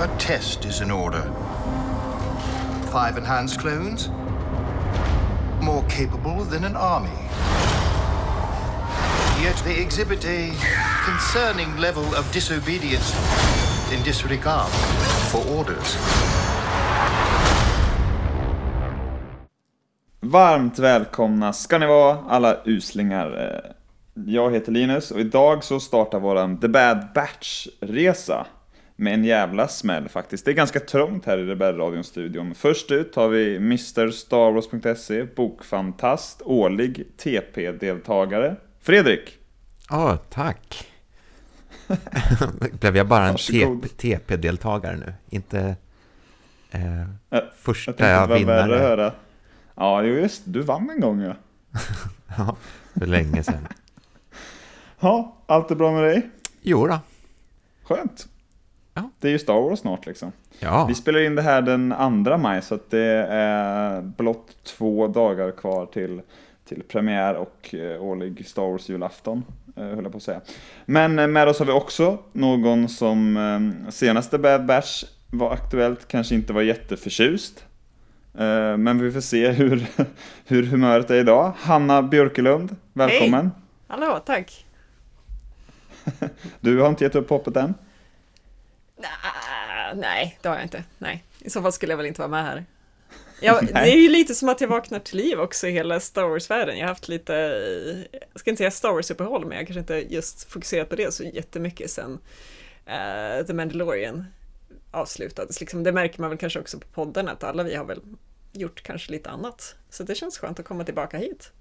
A test is in order. Five enhanced clones? More capable than an army. Yet they exhibit a concerning level of disobedience in disregard for orders. Varmt välkomna ska ni vara alla uslingar. Eh, jag heter Linus och idag så startar våran The Bad Batch-resa. Med en jävla smäll faktiskt. Det är ganska trångt här i Rebellradion-studion. Först ut har vi Mr. Bokfantast, årlig TP-deltagare. Fredrik! Ja, tack. Blev jag bara en. TP-deltagare nu? Inte eh, Jag första tänkte att det var värre att vinnare? höra. Ja, just du vann en gång ja. Ja, för länge sedan. Ja, allt är bra med dig? Jo då. Skönt. Ja. Det är ju Star Wars snart liksom. Ja, Vi spelar in det här den 2 maj så att det är blott två dagar kvar till, till premiär och eh, årlig Star Wars julafton, eh, höll jag på att säga. Men eh, med oss har vi också någon som senaste Bad Batch var aktuellt, kanske inte var jätteförtjust. Men vi får se hur, hur humöret är idag. Hanna Björkelund, välkommen. Hallå, tack. Du har inte gett upp hoppet än? Nah, nej, det har jag inte. Nej, i så fall skulle jag väl inte vara med här. Jag, det är ju lite som att jag vaknar till liv också i hela Star Wars-världen. Jag har haft lite, jag ska inte säga Star Wars-uppehåll, men jag kanske inte just fokuserat på det så jättemycket sen uh, The Mandalorian avslutades. Liksom, det märker man väl kanske också på podden, att alla vi har väl gjort kanske lite annat. Så det känns skönt att komma tillbaka hit.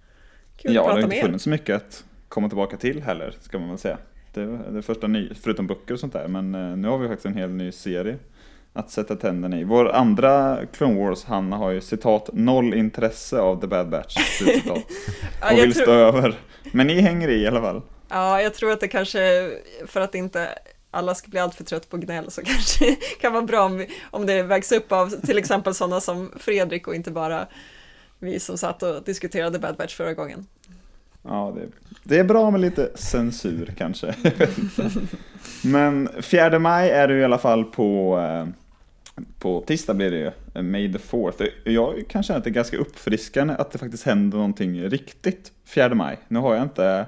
Kul Ja, att det har prata inte funnits så mycket att komma tillbaka till heller, ska man väl säga. Det är det första ny, förutom böcker och sånt där, men eh, nu har vi faktiskt en hel ny serie att sätta tänderna i. Vår andra Clone Wars, Hanna, har ju citat noll intresse av The Bad Batch, slutcitat, Ja, och vill tror- stå över. Men ni hänger i i alla fall. Ja, jag tror att det kanske, för att inte alla ska bli alltför trött på gnäll, så kanske kan vara bra om, vi, om det vägs upp av till exempel sådana som Fredrik och inte bara vi som satt och diskuterade Bad Batch förra gången. Ja, det, det är bra med lite censur kanske. Men 4 maj är ju i alla fall på, eh, på tisdag blir det ju, eh, May the 4th. Jag kan känna att det är ganska uppfriskande att det faktiskt händer någonting riktigt 4 maj. Nu har jag inte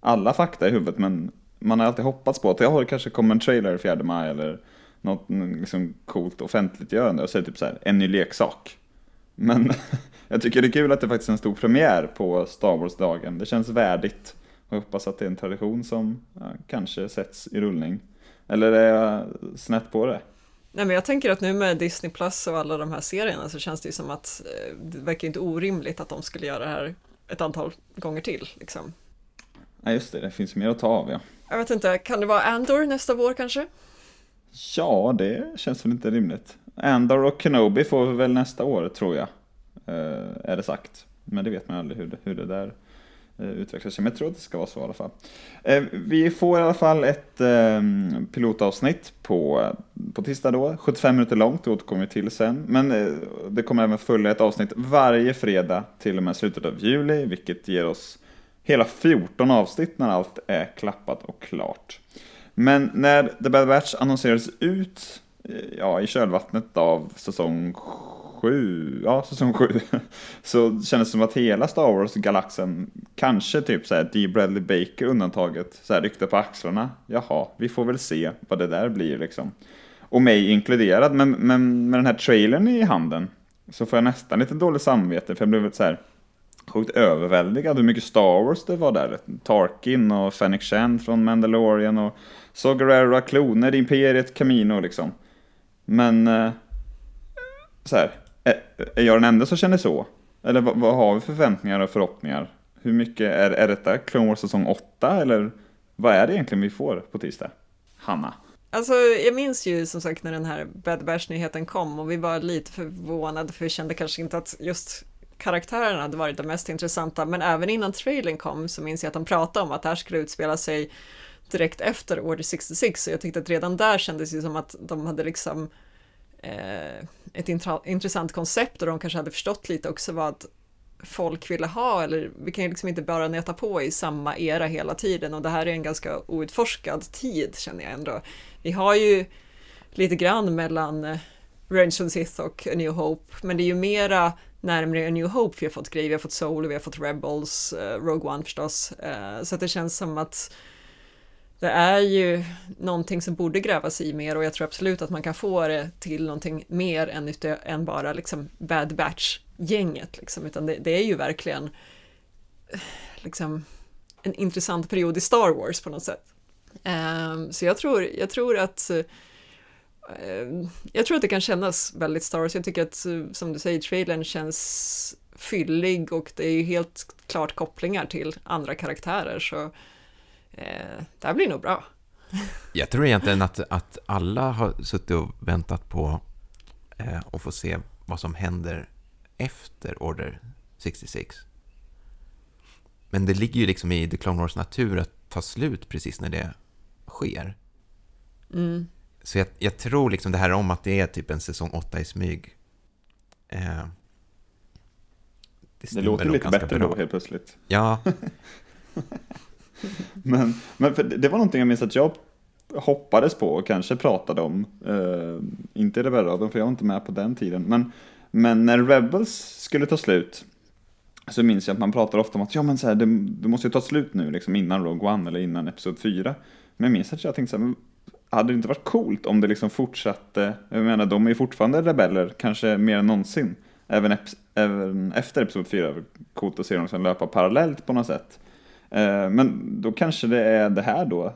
alla fakta i huvudet men man har alltid hoppats på att det har kanske kommer en trailer 4 maj eller något liksom coolt offentliggörande och det typ så här, en ny leksak. Men jag tycker det är kul att det faktiskt är en stor premiär på Star Wars-dagen. Det känns värdigt. Och jag hoppas att det är en tradition som ja, kanske sätts i rullning. Eller är jag snett på det? Nej, men jag tänker att nu med Disney Plus och alla de här serierna så känns det ju som att eh, det verkar inte orimligt att de skulle göra det här ett antal gånger till. Liksom. Nej, just det. Det finns mer att ta av, ja. Jag vet inte, kan det vara Andor nästa vår kanske? Ja, det känns väl inte rimligt. Andor och Kenobi får vi väl nästa år, tror jag. Eh, är det sagt. Men det vet man aldrig hur det, hur det där eh, utvecklar sig. Men jag tror att det ska vara så i alla fall. Eh, vi får i alla fall ett ehm, pilotavsnitt på, på tisdag då. 75 minuter långt, det återkommer vi till sen. Men det kommer även följa ett avsnitt varje fredag till och med slutet av juli, vilket ger oss hela 14 avsnitt när allt är klappat och klart. Men när The Bad Batch annonserades ut Eh, ja, i kölvattnet av säsong 7, ja säsong 7, så kändes det som att hela Star Wars-galaxen, kanske typ såhär D. Bradley Baker undantaget, så här ryckte på axlarna. Jaha, vi får väl se vad det där blir liksom. Och mig inkluderad, men, men med den här trailern i handen så får jag nästan lite dåligt samvete för jag blev så här sjukt överväldigad hur mycket Star Wars det var där. Tarkin och Fennec Shand från Mandalorian och Sogarera, kloner, Imperiet, Camino liksom. Men eh, så här, är, jag den enda som känner så? Eller vad, vad har vi för förväntningar och förhoppningar? Hur mycket, är, är detta Clone Wars säsong 8 eller vad är det egentligen vi får på tisdag? Hanna? Alltså, jag minns ju som sagt när den här Bad Bash-nyheten kom och vi var lite förvånade för vi kände kanske inte att just karaktärerna hade varit det mest intressanta, men även innan trailern kom så minns jag att de pratade om att det här skulle utspela sig direkt efter Order 66, så jag tyckte att redan där kändes det som att de hade liksom eh, ett intra- intressant koncept och de kanske hade förstått lite också vad folk ville ha, eller vi kan ju liksom inte bara nöta på i samma era hela tiden och det här är en ganska outforskad tid känner jag ändå. Vi har ju lite grann mellan eh, Revenge of the Sith och A New Hope, men det är ju mera närmare A New Hope vi har fått grejer, vi har fått Soul, vi har fått Rebels, eh, Rogue One förstås, eh, så att det känns som att det är ju någonting som borde grävas i mer och jag tror absolut att man kan få det till någonting mer än, än bara liksom Bad Batch-gänget, liksom, utan det, det är ju verkligen eh, liksom en intressant period i Star Wars på något sätt. Um, så jag tror, jag tror att ehm, jag tror att det kan kännas väldigt Star Wars. Jag tycker att, eh, som du säger, trailern känns fyllig och det är ju helt klart kopplingar till andra karaktärer så eh, det här blir nog bra. Jag tror egentligen att, att alla har suttit och väntat på eh, att få se vad som händer efter Order 66. Men det ligger ju liksom i The Clone Wars natur att ta slut precis när det sker. Mm. Så jag, jag tror liksom det här om att det är typ en säsong 8 i smyg. Eh, det Det låter nog lite bättre bra. då helt plötsligt. Ja, Men, men för det var någonting jag minns att jag hoppades på och kanske pratade om. Uh, inte i Rebellradion, för jag var inte med på den tiden. Men, men när Rebels skulle ta slut så minns jag att man pratade ofta om att ja, men så här, det, det måste ju ta slut nu, liksom innan Rogue One eller innan Episod 4. Men jag minns att jag tänkte så här, men hade det inte varit coolt om det liksom fortsatte? Jag menar, de är ju fortfarande rebeller, kanske mer än någonsin. Även, även efter Episod 4 coolt att se dem liksom löpa parallellt på något sätt. Eh, men då kanske det är det här då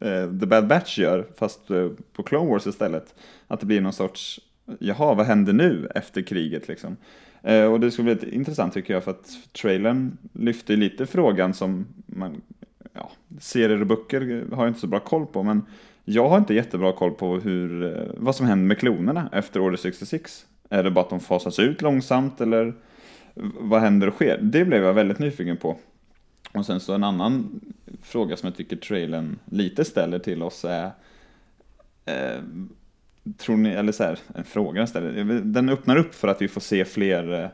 eh, The Bad Batch gör, fast eh, på Clone Wars istället. Att det blir någon sorts, jaha, vad händer nu efter kriget liksom? Och det skulle bli intressant tycker jag, för att trailern lyfter lite frågan som man, ja, serier och böcker har jag inte så bra koll på, men jag har inte jättebra koll på hur, vad som händer med klonerna efter Order 66. Är det bara att de fasas ut långsamt eller vad händer och sker? Det blev jag väldigt nyfiken på. Och sen så en annan fråga som jag tycker trailern lite ställer till oss är eh, Tror ni, eller så här, en fråga den ställer, den öppnar upp för att vi får se fler eh,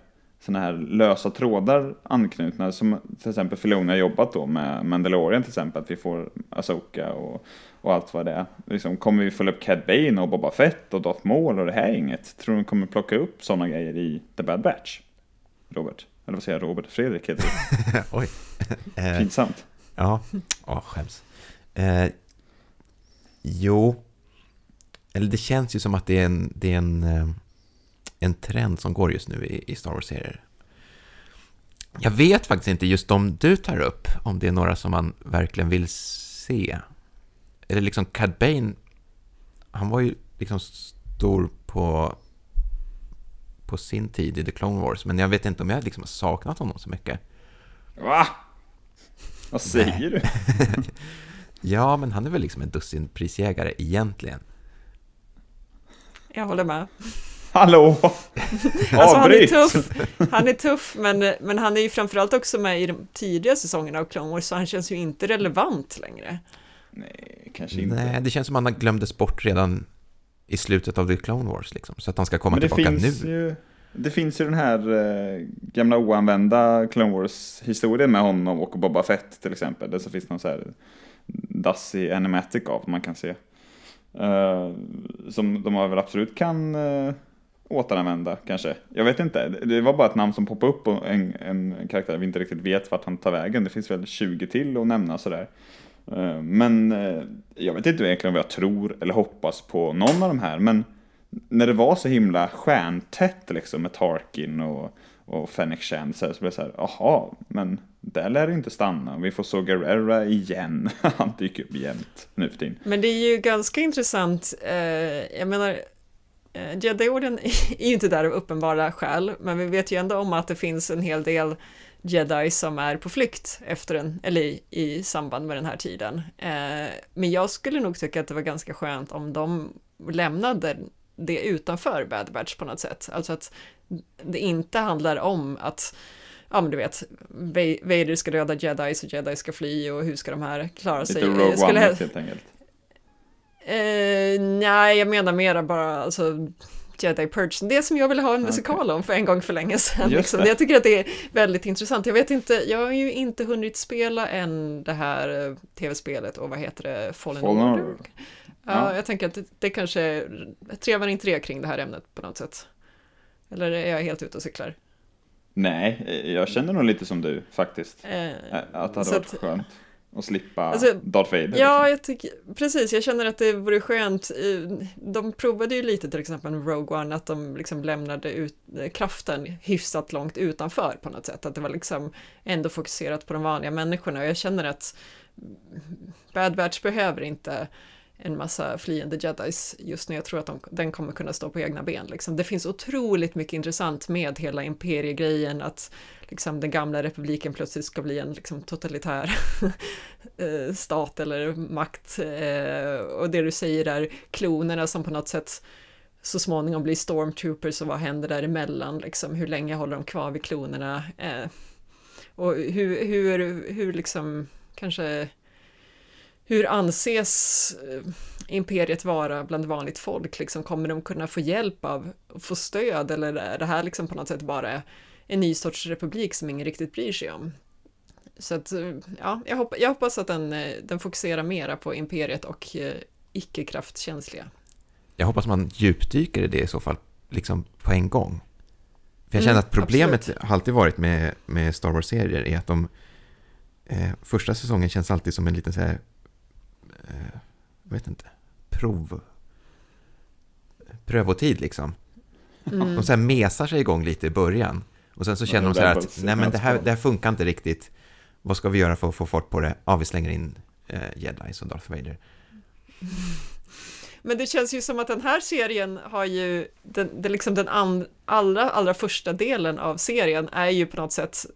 sådana här lösa trådar anknutna som till exempel Filoni har jobbat då med Mandalorian till exempel, att vi får Asoka och, och allt vad det är. Liksom, kommer vi följa upp Cad Bane och Boba Fett och Darth Maul och det här är inget? Tror du de kommer plocka upp sådana grejer i The Bad Batch? Robert? Eller vad säger jag, Robert? Fredrik heter det. oj. Eh, Pinsamt. Ja, åh, skäms. Eh, jo, eller det känns ju som att det är en, det är en, eh, en trend som går just nu i, i Star Wars-serier. Jag vet faktiskt inte, just de du tar upp, om det är några som man verkligen vill se. Eller liksom Cad Bane, han var ju liksom stor på, på sin tid i The Clone Wars, men jag vet inte om jag liksom har saknat honom så mycket. Va? Vad säger du? Ja, men han är väl liksom en dussinprisjägare egentligen. Jag håller med. Hallå! Alltså han är tuff, han är tuff men, men han är ju framförallt också med i de tidiga säsongerna av Clone Wars så han känns ju inte relevant längre. Nej, kanske inte. Nej, det känns som att han glömdes bort redan i slutet av The Clone Wars, liksom. Så att han ska komma det tillbaka finns, nu. ju, det finns ju den här eh, gamla oanvända Clone Wars-historien med honom och Boba Fett till exempel. Där så finns någon så här dassig animatic av man kan se. Eh, som de väl absolut kan eh, återanvända kanske. Jag vet inte. Det- Det var bara ett namn som poppade upp och en, en karaktär vi inte riktigt vet vart han tar vägen. Det finns väl 20 till att nämna sådär. Eh, men eh, jag vet inte egentligen vad jag tror eller hoppas på någon av de här. Men när det var så himla stjärntätt liksom med Tarkin och, och Fennec Shand så, så blev det så här, jaha, men där lär det inte stanna. Vi får så Guerrera igen. Han dyker upp jämt nu för tiden. Men det är ju ganska intressant, eh, jag menar, Jedi-orden är ju inte där av uppenbara skäl, men vi vet ju ändå om att det finns en hel del Jedi som är på flykt efter en, eller i, i samband med den här tiden. Eh, men jag skulle nog tycka att det var ganska skönt om de lämnade det utanför Bad Batch på något sätt. Alltså att det inte handlar om att ja men du vet, Va- Vader ska döda Jedi så Jedi ska fly och hur ska de här klara sig? Lite Rogue skulle One hel- helt enkelt. Eh, nej, jag menar mera bara alltså Jedi Purge, det som jag ville ha en musikal om för en gång för länge sedan. Liksom. Jag tycker att det är väldigt intressant. Jag vet inte, jag har ju inte hunnit spela än det här eh, tv-spelet och vad heter det, Fallen, Fallen Order? Order. Ja, jag tänker att det, det kanske trevar inte det kring det här ämnet på något sätt. Eller är jag helt ute och cyklar? Nej, jag känner nog lite som du faktiskt. Eh, Att det hade varit att- skönt att slippa Alltså, Darth Vader. liksom. Ja, jag tycker, precis, jag känner att det vore skönt. De provade ju lite till exempel med Rogue One, att de liksom lämnade ut eh, kraften hyfsat långt utanför på något sätt. Att det var liksom ändå fokuserat på de vanliga människorna. Och jag känner att Bad Batch behöver inte en massa flyende jedis just nu. Jag tror att de, den kommer kunna stå på egna ben. Liksom. Det finns otroligt mycket intressant med hela imperiegrejen, att liksom, den gamla republiken plötsligt ska bli en liksom, totalitär eh, stat eller makt. Eh, och det du säger där, klonerna som på något sätt så småningom blir stormtroopers och vad händer däremellan, liksom, hur länge håller de kvar vid klonerna? Eh, och hur, hur, hur liksom, kanske hur anses eh, imperiet vara bland vanligt folk? Liksom, kommer de kunna få hjälp av, få stöd eller är det här liksom på något sätt bara en ny sorts republik som ingen riktigt bryr sig om? Så att, eh, ja, jag, hopp, jag hoppas att den, eh, den fokuserar mera på imperiet och icke-kraftkänsliga. Jag hoppas man djupdyker i det i så fall, liksom på en gång. För jag Mm, känner att problemet absolut. har alltid varit med, med Star Wars-serier är att de... Eh, första säsongen känns alltid som en liten så här... Eh, jag vet inte. Prov... Prövotid liksom. Mm. De så här mesar sig igång lite i början. Och sen så känner de så här att nej men det här, det här funkar inte riktigt. Vad ska vi göra för att få fart på det? Ja, vi slänger in eh, jedis och Darth Vader. Men det känns ju som att den här serien har ju, den, det liksom den an, allra, allra första delen av serien är ju på något sätt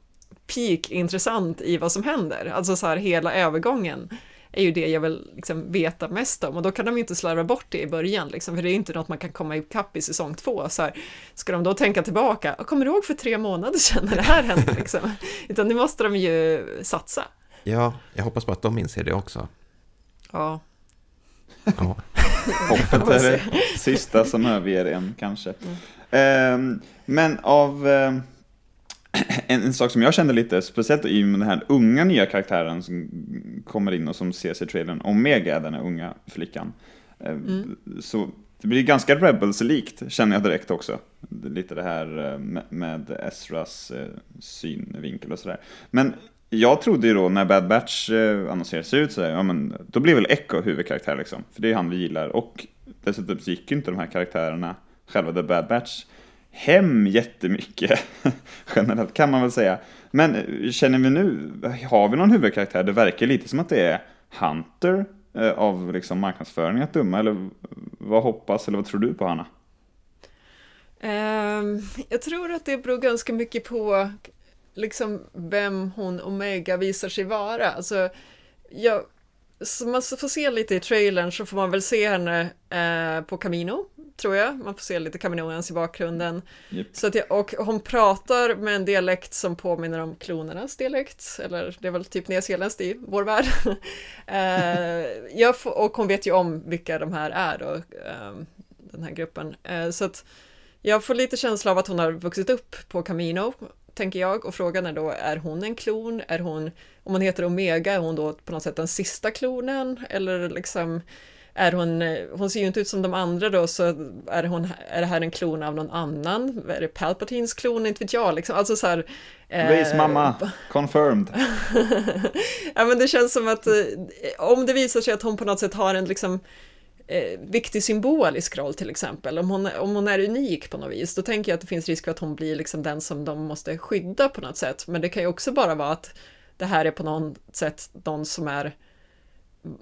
peak intressant i vad som händer. Alltså så här hela övergången är ju det jag vill liksom veta mest om och då kan de ju inte slarva bort det i början liksom, för det är ju inte något man kan komma ikapp i säsong två. Så här, ska de då tänka tillbaka, kommer du ihåg för tre månader sedan när det här hände liksom? Utan nu måste de ju satsa. Ja, jag hoppas på att de inser det också. Ja, Ja. Hoppet är det sista som överger en kanske. Mm. Ehm, men av ehm, en, en sak som jag kände lite, speciellt i med den här unga nya karaktären som kommer in och som ses i trailern, Omega den här unga flickan. Ehm, Så det blir ganska Rebels-likt känner jag direkt också. Lite det här eh, med, med Ezras eh, synvinkel och sådär. Men jag trodde ju då när Bad Batch eh, annonserades ut så här, ja men då blir väl Echo huvudkaraktär liksom. För det är han vi gillar. Och dessutom gick ju inte de här karaktärerna, själva The Bad Batch, hem jättemycket. Generellt kan man väl säga. Men eh, känner vi nu, har vi någon huvudkaraktär? Det verkar lite som att det är Hunter eh, av liksom marknadsföring att döma. Eller eh, vad hoppas, eller vad tror du på Hanna? Ehm, jag tror att det beror ganska mycket på liksom vem hon Omega visar sig vara. Alltså, jag, som man får se lite i trailern så får man väl se henne eh, på Camino, tror jag. Man får se lite Caminoans i bakgrunden. Japp. Så att jag, och hon pratar med en dialekt som påminner om klonernas dialekt, eller det är väl typ nyzeeländskt i vår värld. eh, jag får, och hon vet ju om vilka de här är då, eh, den här gruppen. Eh, så att jag får lite känsla av att hon har vuxit upp på Camino, tänker jag, och frågan är då, är hon en klon? Är hon, om hon heter Omega, är hon då på något sätt den sista klonen? Eller liksom, är hon, eh, hon ser ju inte ut som de andra då, så är, hon, är det här en klon av någon annan? Är det Palpatines klon? Inte vet jag, liksom. Alltså så här... eh, Race mamma, confirmed. ja, men det känns som att eh, om det visar sig att hon på något sätt har en liksom eh, viktig symbolisk roll till exempel, om hon, om hon är unik på något vis, då tänker jag att det finns risk för att hon blir liksom den som de måste skydda på något sätt. Men det kan ju också bara vara att det här är på något sätt någon som är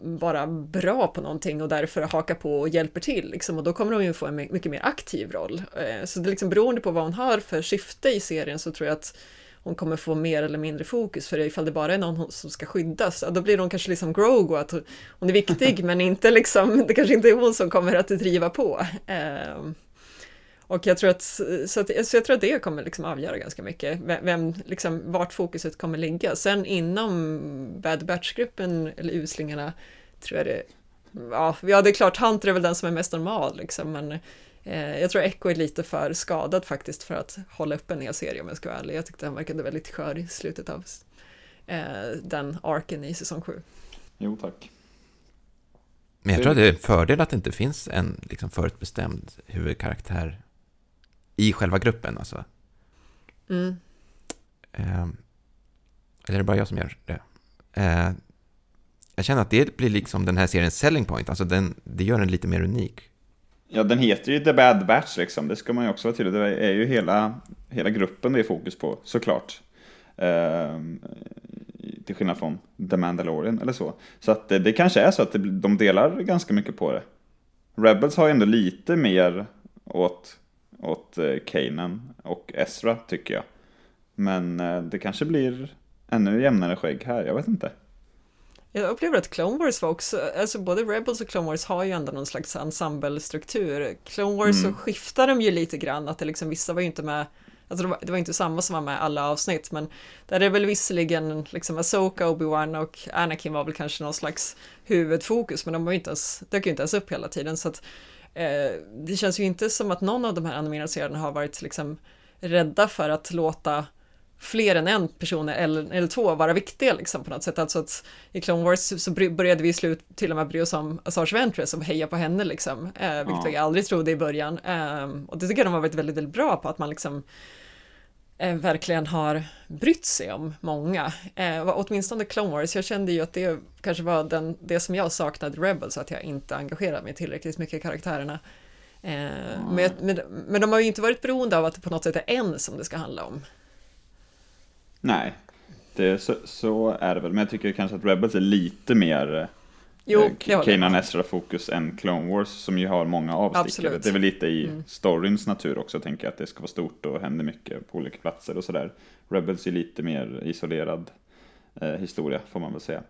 bara bra på någonting och därför hakar på och hjälper till. Liksom, och då kommer hon ju få en my- mycket mer aktiv roll. Eh, Så det är liksom beroende på vad hon har för syfte i serien så tror jag att hon kommer få mer eller mindre fokus för ifall det bara är någon som ska skyddas, då blir hon kanske liksom Grogu, att hon- hon är viktig men inte liksom, det kanske inte är hon som kommer att driva på. Och jag tror att, så att, så jag tror att det kommer liksom avgöra ganska mycket, vem, vem, liksom, vart fokuset kommer ligga. Sen inom Bad Batch-gruppen, eller uslingarna, tror jag det, ja, ja det är klart, Hunter är väl den som är mest normal liksom, men eh, jag tror Echo är lite för skadad faktiskt för att hålla upp en hel serie om jag ska vara ärlig. Jag tyckte han verkade väldigt skör i slutet av eh, den arken i säsong 7. Jo tack. Men jag tror att det är en fördel att det inte finns en liksom, förutbestämd huvudkaraktär i själva gruppen. Alltså. Mm. Eh, eller är det bara jag som gör det? Eh, jag känner att det blir liksom den här seriens selling point, alltså den, det gör den lite mer unik. Ja, den heter ju The Bad Batch liksom, det ska man ju också vara tydlig Det är ju hela, hela gruppen det är fokus på, såklart. Ehm, till skillnad från The Mandalorian eller så. Så att det, det kanske är så att det, de delar ganska mycket på det. Rebels har ju ändå lite mer åt, åt eh, Kanan och Ezra tycker jag. Men eh, det kanske blir ännu jämnare skägg här, jag vet inte. Jag upplever att Clone Wars var också, alltså både Rebels och Clone Wars har ju ändå någon slags ensemblestruktur. Clone Wars Mm. så skiftar de ju lite grann, att det liksom, vissa var ju inte med, alltså det var, det var inte samma som var med alla avsnitt, men där är väl visserligen liksom Asoka, Obi-Wan och Anakin var väl kanske någon slags huvudfokus, men de var ju inte ens, dök ju inte ens upp hela tiden, så att det känns ju inte som att någon av de här animerade serierna har varit liksom rädda för att låta fler än en person eller, eller två vara viktiga liksom på något sätt. Alltså att i Clone Wars så började vi slut till och med bry oss om Assange Ventress och heja på henne liksom, eh, vilket Ja. jag aldrig trodde i början. Eh, och det tycker jag de har varit väldigt, väldigt bra på, att man liksom eh, verkligen har brytt sig om många. Eh, åtminstone Clone Wars, jag kände ju att det kanske var den, det som jag saknade Rebels, att jag inte engagerade mig tillräckligt mycket i karaktärerna. Eh, men, men, men de har ju inte varit beroende av att det på något sätt är en som det ska handla om. Nej, det, så, så är det väl. Men jag tycker kanske att Rebels är lite mer Jo, eh, Kanan med. Ezra-fokus än Clone Wars som ju har många avstickare. Absolut. Det är väl lite i Mm. storyns natur också, tänker jag, att det ska vara stort och händer mycket på olika platser och sådär. Rebels är lite mer isolerad eh, historia, får man väl säga.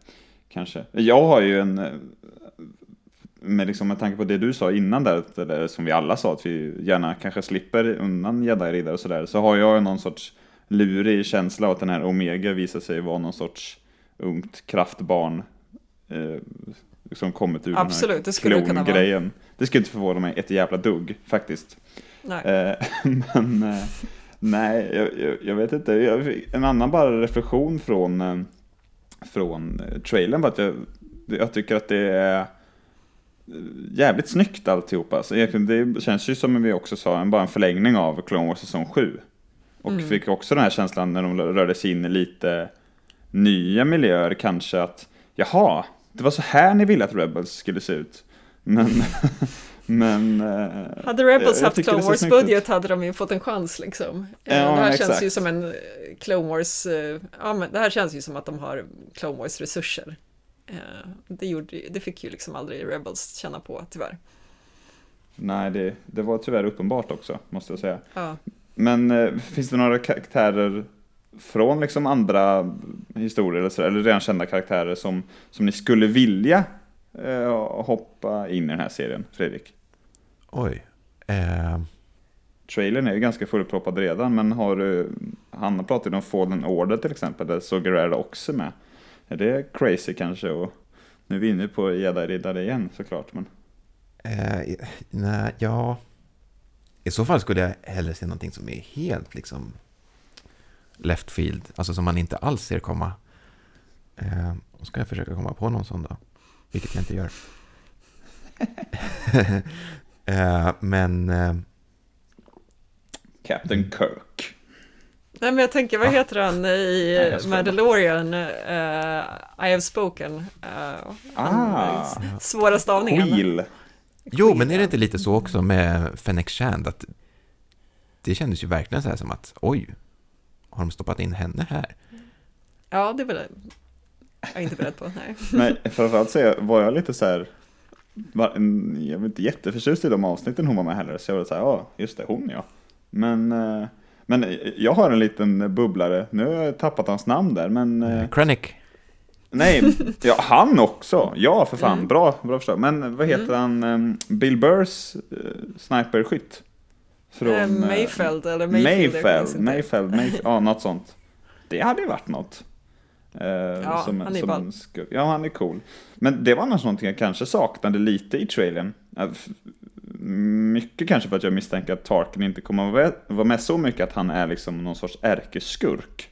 Kanske. Jag har ju en, eh, med, liksom, med tanke på det du sa innan där, det där, som vi alla sa, att vi gärna kanske slipper undan jedi-riddare och sådär, så har jag ju någon sorts lurig känsla att den här Omega visar sig vara någon sorts ungt kraftbarn eh, som kommit ur Absolut, den det här skulle det kunna vara. klongrejen. Det skulle inte förvåna mig ett jävla dugg, faktiskt. Nej. Eh, men eh, nej, jag, jag, vet inte. Jag, en annan bara reflektion från, eh, från eh, trailern var att jag, jag tycker att det är eh, jävligt snyggt alltihopa. Så egentligen, det känns ju som vi också sa, en- bara en förlängning av Clone Wars säsong 7. Och Mm. fick också den här känslan när de rörde sig in i lite nya miljöer kanske att jaha, det var så här ni ville att Rebels skulle se ut. Men, men... eh, Hade Rebels jag- haft Clone det ser Wars snyggt ut. budget hade de ju fått en chans liksom. Eh, Ja, det här exakt. känns ju som en eh, Clone Wars, ja men det här känns ju som att de har Clone Wars resurser. Eh, Det, gjorde, det fick ju liksom aldrig Rebels känna på tyvärr. Nej, det, det var tyvärr uppenbart också, måste jag säga. Ja. Men finns det några karaktärer från liksom andra historier eller, så, eller redan kända karaktärer som, som ni skulle vilja eh, hoppa in i den här serien, Fredrik? Oj. Eh, Trailern är ju ganska fullproppad redan, men har du, han har pratat om Fallen Order till exempel, där så Guerrero också med. Är det crazy kanske? Och nu är vi inne på Jedi-riddare igen såklart, men eh, nej, ja. I så fall skulle jag hellre se någonting som är helt liksom left field, alltså som man inte alls ser komma. Eh, och ska jag försöka komma på någon sån då, vilket jag inte gör. eh, men eh, Captain Kirk. Nej men jag tänker, vad heter han i Nej. Mandalorian? Eh, I have spoken. Uh, Ah. svåra stavningen. Quill. Jo, men är det inte lite så också med Fennec Shand? Att det kändes ju verkligen så här som att oj, har de stoppat in henne här? Ja, det är väl jag är inte beredd på. Nej. Men framförallt så var jag lite så här, var, en- jag var inte jätteförtjust i de avsnitten hon var med heller, så jag var så här, ja, just det, hon ja. Men, eh, men jag har en liten bubblare, nu har jag tappat hans namn där, men eh, Krennic, nej, ja, han också, ja för fan, Mm. bra, bra förslag. Men vad heter han, eh, Bill Burrs eh, sniperskytt? Eh, eh, Mayfeld eller Mayfield. Mayfeld. Mayfeld, Mayfeld, ja något sånt. Det hade ju varit något. Eh, Ja, som, han är som en. Ja, han är cool. Men det var annars någonting jag kanske saknade lite i trailern. Mycket kanske för att jag misstänker att Tarkin inte kommer att vara- vara med så mycket att han är liksom någon sorts ärkeskurk.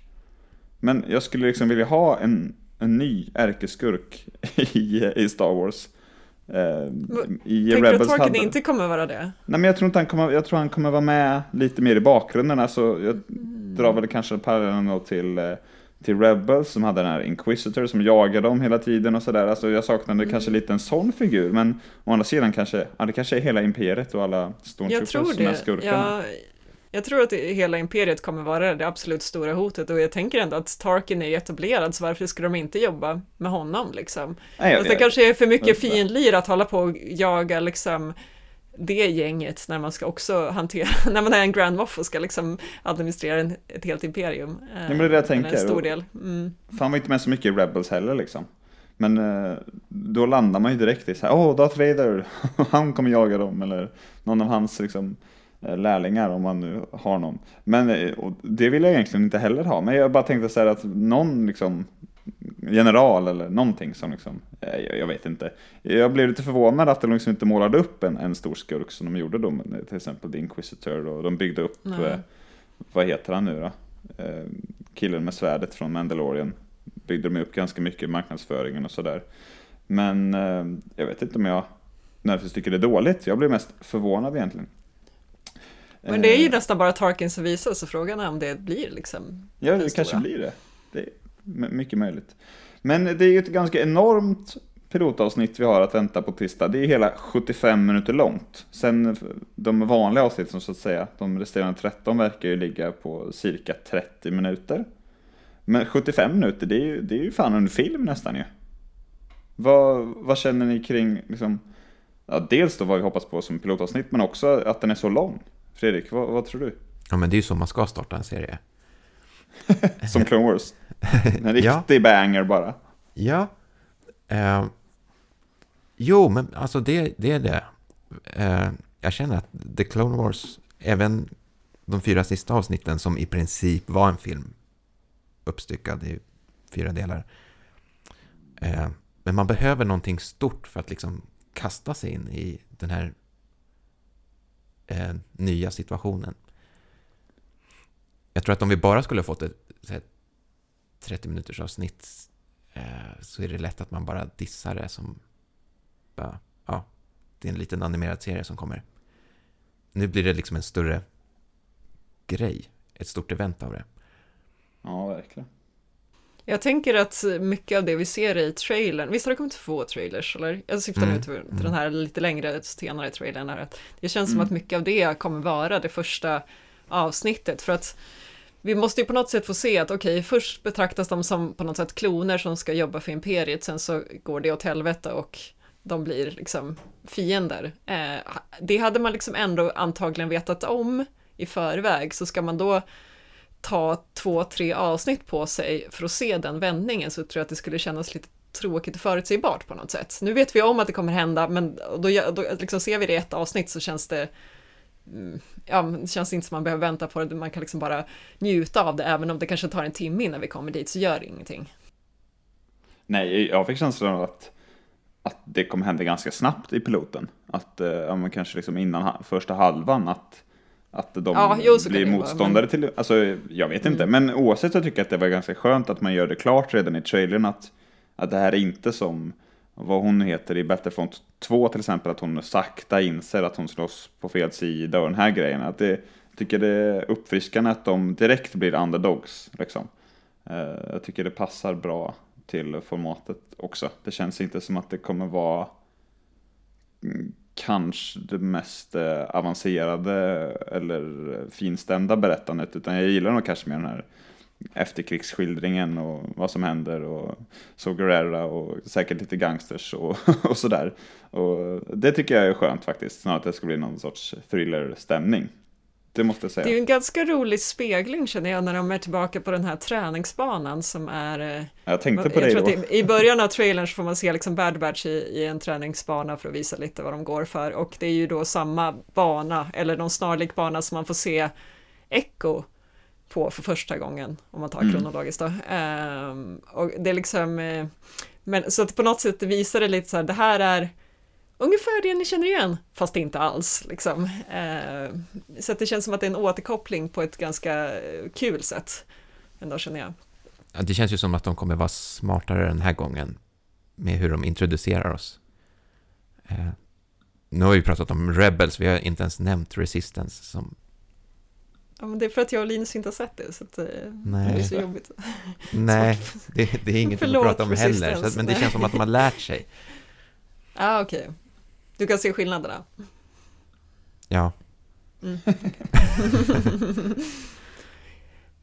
Men jag skulle liksom vilja ha en, en ny ärkeskurk i, i Star Wars. Eh, i Tänker du att Rebels Tarkin hade... inte kommer vara det? Nej men jag tror inte han kommer, jag tror han kommer vara med lite mer i bakgrunden. Alltså, jag Mm. drar väl kanske parallellen till, eh, till Rebels som hade den här Inquisitor som jagade dem hela tiden och sådär. Alltså jag saknade kanske Mm. lite en sån figur. Men å andra sidan kanske, ja det kanske är hela imperiet och alla Stormtroopers som är skurkarna. Jag, jag tror att hela imperiet kommer vara det absolut stora hotet och jag tänker ändå att Tarkin är etablerad så varför skulle de inte jobba med honom liksom? Nej, Fast det kanske är för mycket fiendlir att hålla på och jaga liksom det gänget när man ska också hantera, när man är en Grand Moff och ska liksom administrera en, ett helt imperium. men det är det jag tänker. En stor del. Mm. För han var inte med så mycket i Rebels heller liksom. Men eh, då landar man ju direkt i så här, åh, oh, Darth Vader, han kommer jaga dem, eller någon av hans liksom, eh, lärlingar om man nu har någon. Men eh, och det vill jag egentligen inte heller ha, men jag bara tänkte så här att någon liksom general eller någonting som liksom, eh, jag, jag vet inte. Jag blev lite förvånad att de liksom inte målade upp en, en stor skurk som de gjorde då, till exempel The Inquisitor och de byggde upp, eh, vad heter han nu då? Eh, killen med svärdet från Mandalorian byggde de upp ganska mycket i marknadsföringen och sådär. Men eh, jag vet inte om jag nödvändigtvis tycker det är dåligt. Jag blev mest förvånad egentligen. Men det är ju Eh, nästan bara Tarkin som visar så frågan är om det blir liksom Ja, det kanske blir det. Det är my- mycket möjligt. Men det är ju ett ganska enormt pilotavsnitt vi har att vänta på tisdag. Det är hela 75 minuter långt. Sen de vanliga avsnitten så att säga, de resterande 13 verkar ju ligga på cirka 30 minuter. Men 75 minuter, det är ju, det är ju fan en film nästan ju. Vad, vad känner ni kring, liksom, ja, dels då vad vi hoppas på som pilotavsnitt, men också att den är så lång? Fredrik, vad, vad tror du? Ja, men det är ju så man ska starta en serie. Som Clone Wars? En Ja. riktig banger bara. Ja. Eh, jo, men alltså det, det är det. Eh, jag känner att The Clone Wars, även de fyra sista avsnitten som i princip var en film uppstyckad i fyra delar. Eh, men man behöver någonting stort för att liksom kasta sig in i den här eh, nya situationen. Jag tror att om vi bara skulle ha fått ett här, 30 minuters avsnitt eh, så är det lätt att man bara dissar det som bara, ja, det är en liten animerad serie som kommer. Nu blir det liksom en större grej, ett stort event av det. Ja, verkligen. Jag tänker att mycket av det vi ser i trailern, visst har det kommit två trailers eller? Jag syftar Mm, nu till, till den här lite längre senare trailern här. att Det känns Mm. som att mycket av det kommer vara det första avsnittet för att vi måste ju på något sätt få se att okej, först betraktas de som på något sätt kloner som ska jobba för imperiet, sen så går det åt helvete och de blir liksom fiender. Eh, det hade man liksom ändå antagligen vetat om i förväg, så ska man då ta två, tre avsnitt på sig för att se den vändningen så tror jag att det skulle kännas lite tråkigt och förutsägbart på något sätt. Nu vet vi om att det kommer hända, men då, då liksom ser vi det i ett avsnitt så känns det mm, Ja, det känns inte som man behöver vänta på det, man kan liksom bara njuta av det, även om det kanske tar en timme innan vi kommer dit, så gör det ingenting. Nej, jag fick känslan av att, att det kommer hända ganska snabbt i piloten. Att, eh, ja, men kanske liksom innan första halvan, att, att de Ja, jo, blir vara, motståndare till, alltså jag vet inte, men oavsett så tycker jag att det var ganska skönt att man gör det klart redan i trailern att, att det här är inte som vad hon heter i Battlefront 2 till exempel, att hon sakta inser att hon slåss på fel sida och den här grejen. Att det, jag tycker det är uppfriskande att de direkt blir underdogs. Liksom. Eh, Jag tycker det passar bra till formatet också. Det känns inte som att det kommer vara mm, kanske det mest eh, avancerade eller finstämda berättandet, utan jag gillar nog kanske mer den här efterkrigsskildringen och vad som händer och så Guerrera och säkert lite gangsters och, och sådär. Och det tycker jag är skönt faktiskt, snarare att det ska bli någon sorts thrillerstämning det måste jag säga. Det är ju en ganska rolig spegling känner jag när de är tillbaka på den här träningsbanan som är eh, Jag tänkte på jag tror då. i, I början av trailern så får man se liksom Bad Batch i, i en träningsbana för att visa lite vad de går för och det är ju då samma bana eller någon snarlik bana som man får se Echo på för första gången om man tar Mm. kronologiskt då. Ehm, och det är liksom, eh, men så att på något sätt visar det lite så här, det här är ungefär det ni känner igen, fast inte alls liksom. Ehm, så det känns som att det är en återkoppling på ett ganska eh, kul sätt, ändå känner jag. Ja, Det känns ju som att de kommer vara smartare den här gången med hur de introducerar oss. nu har vi pratat om Rebels, vi har inte ens nämnt Resistance som... Ja, men det är för att jag och Linus inte har sett det, så eh, det är så jobbigt. Nej, det, det är Förlåt, att prata om heller, så, men det känns som att de har lärt sig. Ja, ah, okej. Du kan se skillnaderna. Ja,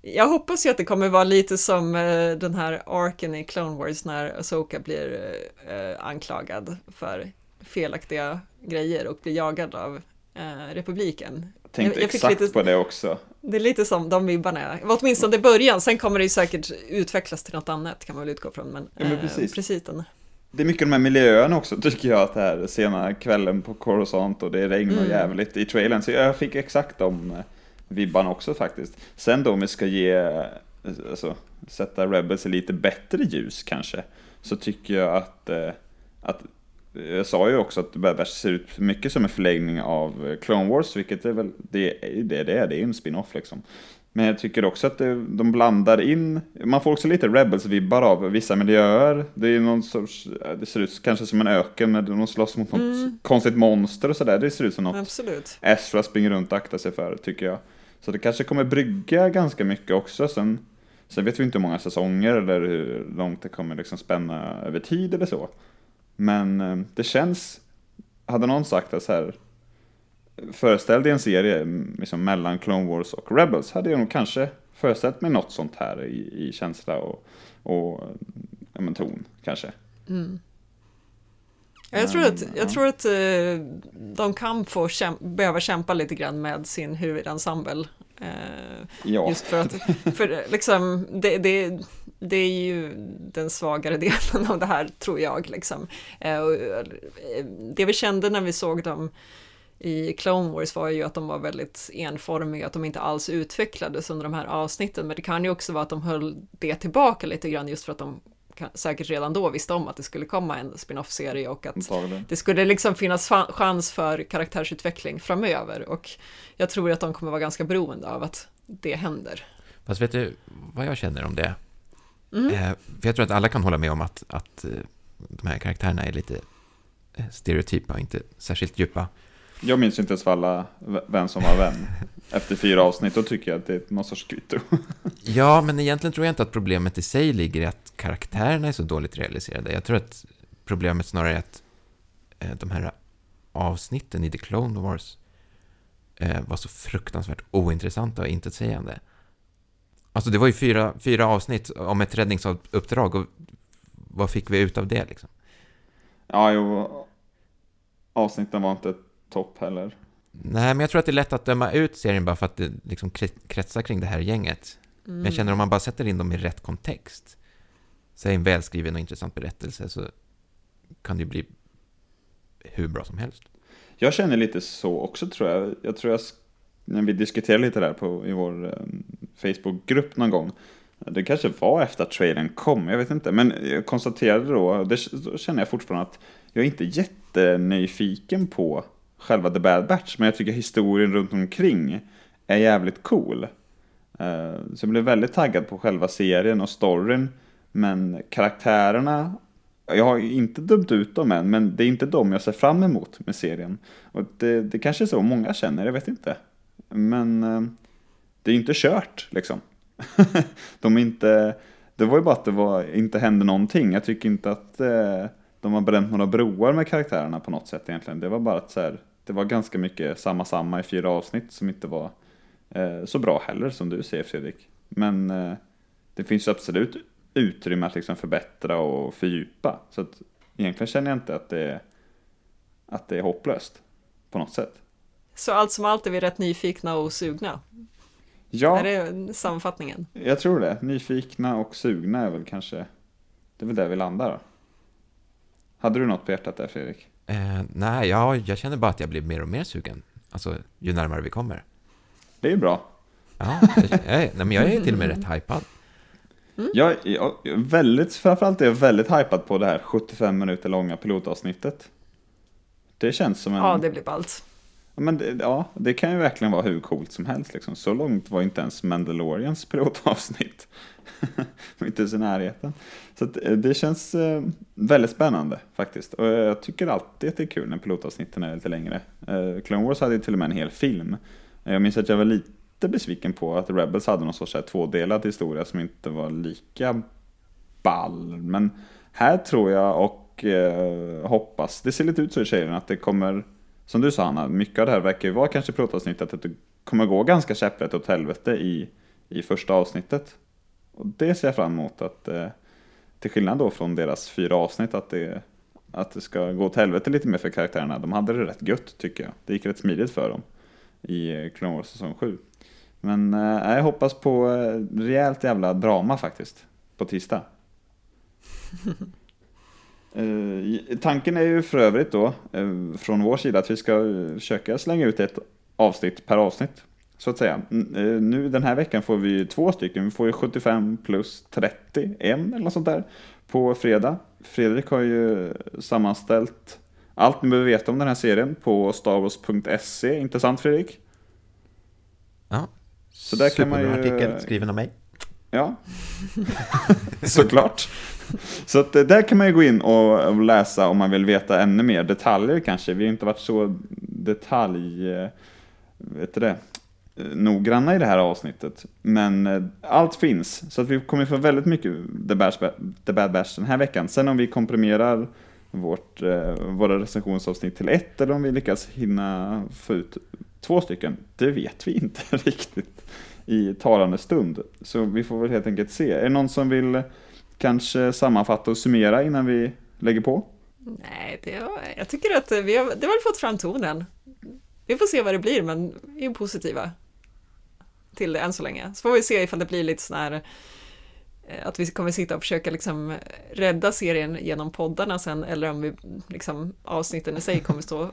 Jag hoppas ju att det kommer vara lite som eh, den här arken i Clone Wars när Asoka blir eh, anklagad för felaktiga grejer och blir jagad av eh, republiken. Tänkte Jag- jag fick exakt lite- på det också. Det är lite som de vibbarna, åtminstone i början, sen kommer det ju säkert utvecklas till något annat kan man väl utgå från. Men, Ja, men eh, precis. precis den. Det är mycket de här miljöerna också tycker jag att det här sena kvällen på Coruscant och det är regn och Mm. jävligt i trailern. Så jag fick exakt de eh, vibbarna också faktiskt. Sen då om vi ska ge, eh, alltså sätta Rebels i lite bättre ljus kanske. Så tycker jag att, eh, att jag sa ju också att Bad Batch ser ut mycket som en förlängning av Clone Wars, vilket är väl det det det är, det är en spin-off liksom. Men jag tycker också att det, de blandar in, man får också lite Rebels-vibbar av vissa miljöer. Det är någon sorts, det ser ut kanske som en öken när de slåss mot något Mm. konstigt monster och sådär. Det ser ut som något Absolut. Ezra springer runt och aktar sig för, tycker jag. Så det kanske kommer brygga ganska mycket också. Sen, sen vet vi inte hur många säsonger eller hur långt det kommer liksom spänna över tid eller så. Men eh, det känns, hade någon sagt att så här, föreställ dig en serie mm, liksom mellan Clone Wars och Rebels, hade jag nog kanske föreställt mig något sånt här i, i känsla och, och ja, men ton kanske. Ja, Jag tror att, Ja. jag tror att eh, de kan få käm- behöva kämpa lite grann med sin huvudensemble. Eh, Ja, Just för att, för eh, liksom, det, det, det är ju den svagare delen av det här, tror jag. Liksom. Och, Det vi kände när vi såg dem i Clone Wars var ju att de var väldigt enformiga, att de inte alls utvecklades under de här avsnitten. Men det kan ju också vara att de höll det tillbaka lite grann just för att de säkert redan då visste om att det skulle komma en spin-off-serie och att det skulle liksom finnas chans för karaktärsutveckling framöver och jag tror att de kommer vara ganska beroende av att det händer. fast vet du vad jag känner om det? Mm. Eh, för jag tror att alla kan hålla med om att, att eh, de här karaktärerna är lite eh, stereotypa och inte särskilt djupa. Jag minns inte ens alla vem som var vem. Efter fyra avsnitt, då tycker jag att det är någon sorts kvitto. Ja, men egentligen tror jag inte att problemet i sig ligger i att karaktärerna är så dåligt realiserade. Jag tror att problemet snarare är att eh, de här avsnitten i The Clone Wars eh, var så fruktansvärt ointressanta och intetsägande. Alltså det var ju fyra, fyra avsnitt om ett räddningsuppdrag och vad fick vi ut av det liksom? Ja, jo. Avsnitten var inte topp heller. Nej, men jag tror att det är lätt att döma ut serien bara för att det liksom kre- kretsar kring det här gänget. Men jag känner om man bara sätter in dem i rätt kontext, säg en välskriven och intressant berättelse, så kan det ju bli hur bra som helst. Jag känner lite så också tror jag. Jag tror jag, när vi diskuterade lite där på, i vår eh, Facebookgrupp någon gång. Det kanske var efter att trailern kom, jag vet inte. Men jag konstaterade då, det, då känner jag fortfarande att jag är inte jättenyfiken på själva The Bad Batch. Men jag tycker historien runt omkring är jävligt cool. Eh, så jag blev väldigt taggad på själva serien och storyn. Men karaktärerna, jag har ju inte dömt ut dem än, men det är inte dem jag ser fram emot med serien. Och det, det kanske är så många känner, jag vet inte. Men eh, det är inte kört liksom. de är inte, det var ju bara att det var, inte hände någonting. Jag tycker inte att eh, de har bränt några broar med karaktärerna på något sätt egentligen. Det var bara att så här, det var ganska mycket samma samma i fyra avsnitt som inte var eh, så bra heller som du säger Fredrik. Men eh, det finns absolut utrymme att liksom förbättra och fördjupa. Så att egentligen känner jag inte att det är, att det är hopplöst på något sätt. Så allt som allt är vi rätt nyfikna och sugna. Ja, Är det sammanfattningen? jag tror det. Nyfikna och sugna är väl kanske, det är väl där vi landar. Hade du något på hjärtat där Fredrik? Eh, nej, ja, jag känner bara att jag blir mer och mer sugen, alltså ju närmare vi kommer. Det är ju bra. Ja, jag, jag, är- nej, men jag är till och med rätt hypad. Jag, jag, jag är väldigt, framförallt är jag väldigt hypad på det här 75 minuter långa pilotavsnittet. Det känns som en... Ja, det blir ballt. Men det, ja, det kan ju verkligen vara hur coolt som helst. Liksom. Så långt var inte ens Mandalorians pilotavsnitt. inte ens i närheten. Så att, eh, det känns eh, väldigt spännande faktiskt. Och eh, jag tycker alltid att det är kul när pilotavsnitten är lite längre. Eh, Clone Wars hade ju till och med en hel film. Eh, jag minns att jag var lite besviken på att Rebels hade någon sorts här tvådelad historia som inte var lika ball. Men här tror jag och eh, hoppas, det ser lite ut så i serien att det kommer som du sa Hanna, mycket av det här verkar ju vara kanske pilotavsnittet att det kommer gå ganska käpprätt åt helvete i, i första avsnittet. Och det ser jag fram emot att, eh, till skillnad då från deras fyra avsnitt, att det, att det ska gå åt helvete lite mer för karaktärerna. De hade det rätt gött tycker jag. Det gick rätt smidigt för dem i eh, Clone Wars säsong 7. Men eh, jag hoppas på eh, rejält jävla drama faktiskt, på tisdag. Eh, tanken är ju för övrigt då, eh, från vår sida, att vi ska försöka slänga ut ett avsnitt per avsnitt. Så att säga. Eh, nu den här veckan får vi två stycken, vi får ju 75 plus 30, en eller något sånt där, på fredag. Fredrik har ju sammanställt allt ni behöver veta om den här serien på starwars.se, inte sant Fredrik? Ja, så där kan man ju... artikel skriven av mig. Ja, såklart. Så att eh, där kan man ju gå in och läsa om man vill veta ännu mer detaljer kanske. Vi har inte varit så detalj... Eh, vet du det? Eh, noggranna i det här avsnittet. Men allt finns, så att vi kommer få väldigt mycket The, Bash, The Bad Bash den här veckan. Sen om vi komprimerar vårt, våra recensionsavsnitt till ett eller om vi lyckas hinna få ut två stycken, det vet vi inte riktigt i talande stund. Så vi får väl helt enkelt se. Är det någon som vill kanske sammanfatta och summera innan vi lägger på? Nej, det var, jag tycker att vi har, det har fått fram tonen. Vi får se vad det blir, men vi är positiva till det än så länge. Så får vi se ifall det blir lite sån här eh, att vi kommer sitta och försöka liksom rädda serien genom poddarna sen eller om vi liksom avsnitten i sig kommer stå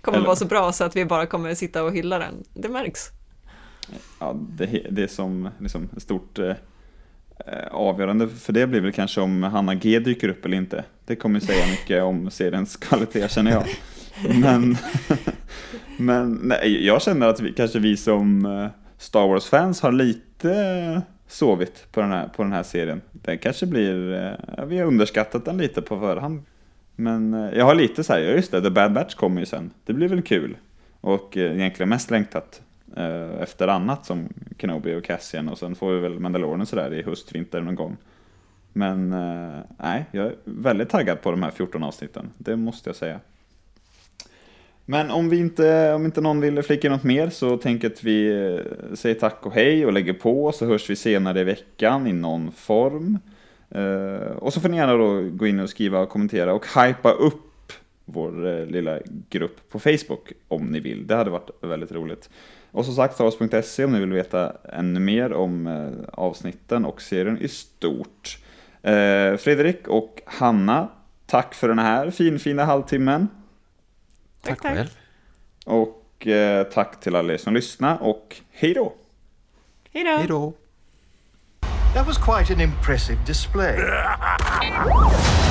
kommer eller... vara så bra så att vi bara kommer sitta och hylla den. Det märks. Ja, det, det är som liksom ett stort eh, eh, avgörande för det blir väl kanske om Hanna G dyker upp eller inte. Det kommer säga mycket om seriens kvalitet känner jag. Men, men nej, jag känner att vi, kanske vi som eh, Star Wars-fans har lite eh, sovit på den, här, på den här serien. Den kanske blir, eh, vi har underskattat den lite på förhand. Men jag har lite så här, ja just det, The Bad Batch kommer ju sen. Det blir väl kul. Och egentligen mest längtat eh, efter annat som Kenobi och Cassian och sen får vi väl Mandalorian och sådär i höst, vinter någon gång. Men eh, nej, jag är väldigt taggad på de här 14 avsnitten, det måste jag säga. Men om, vi inte, om inte någon vill flika något mer så tänker jag att vi eh, säger tack och hej och lägger på så hörs vi senare i veckan i någon form. Eh, och så får ni gärna då gå in och skriva och kommentera och hypa upp vår eh, lilla grupp på Facebook om ni vill. Det hade varit väldigt roligt. Och som sagt, Staros.se om ni vill veta ännu mer om eh, avsnitten och serien i stort. Eh, Fredrik och Hanna, tack för den här finfina halvtimmen. Tack, tack. själv. Och eh, tack till alla er som lyssnar och hej då! Hej då! That was quite an impressive display.